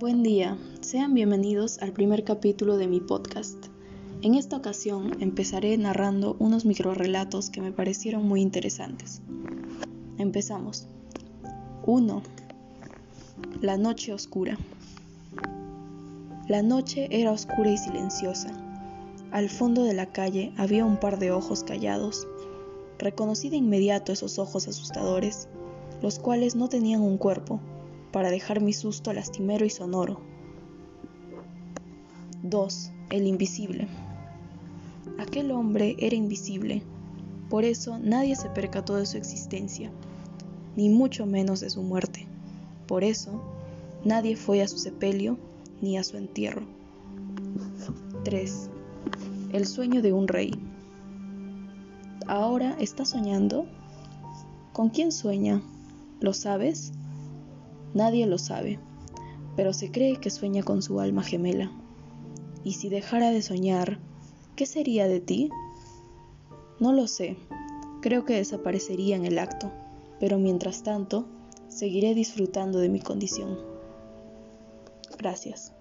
Buen día, sean bienvenidos al primer capítulo de mi podcast. En esta ocasión empezaré narrando unos microrelatos que me parecieron muy interesantes. Empezamos. 1. La noche oscura. La noche era oscura y silenciosa. Al fondo de la calle había un par de ojos callados. Reconocí de inmediato esos ojos asustadores, los cuales no tenían un cuerpo, para dejar mi susto lastimero y sonoro. 2. El invisible. Aquel hombre era invisible, por eso nadie se percató de su existencia, ni mucho menos de su muerte. Por eso, nadie fue a su sepelio ni a su entierro. 3. El sueño de un rey. ¿Ahora está soñando? ¿Con quién sueña? ¿Lo sabes? Nadie lo sabe, pero se cree que sueña con su alma gemela. Y si dejara de soñar, ¿qué sería de ti? No lo sé, creo que desaparecería en el acto, pero mientras tanto, seguiré disfrutando de mi condición. Gracias.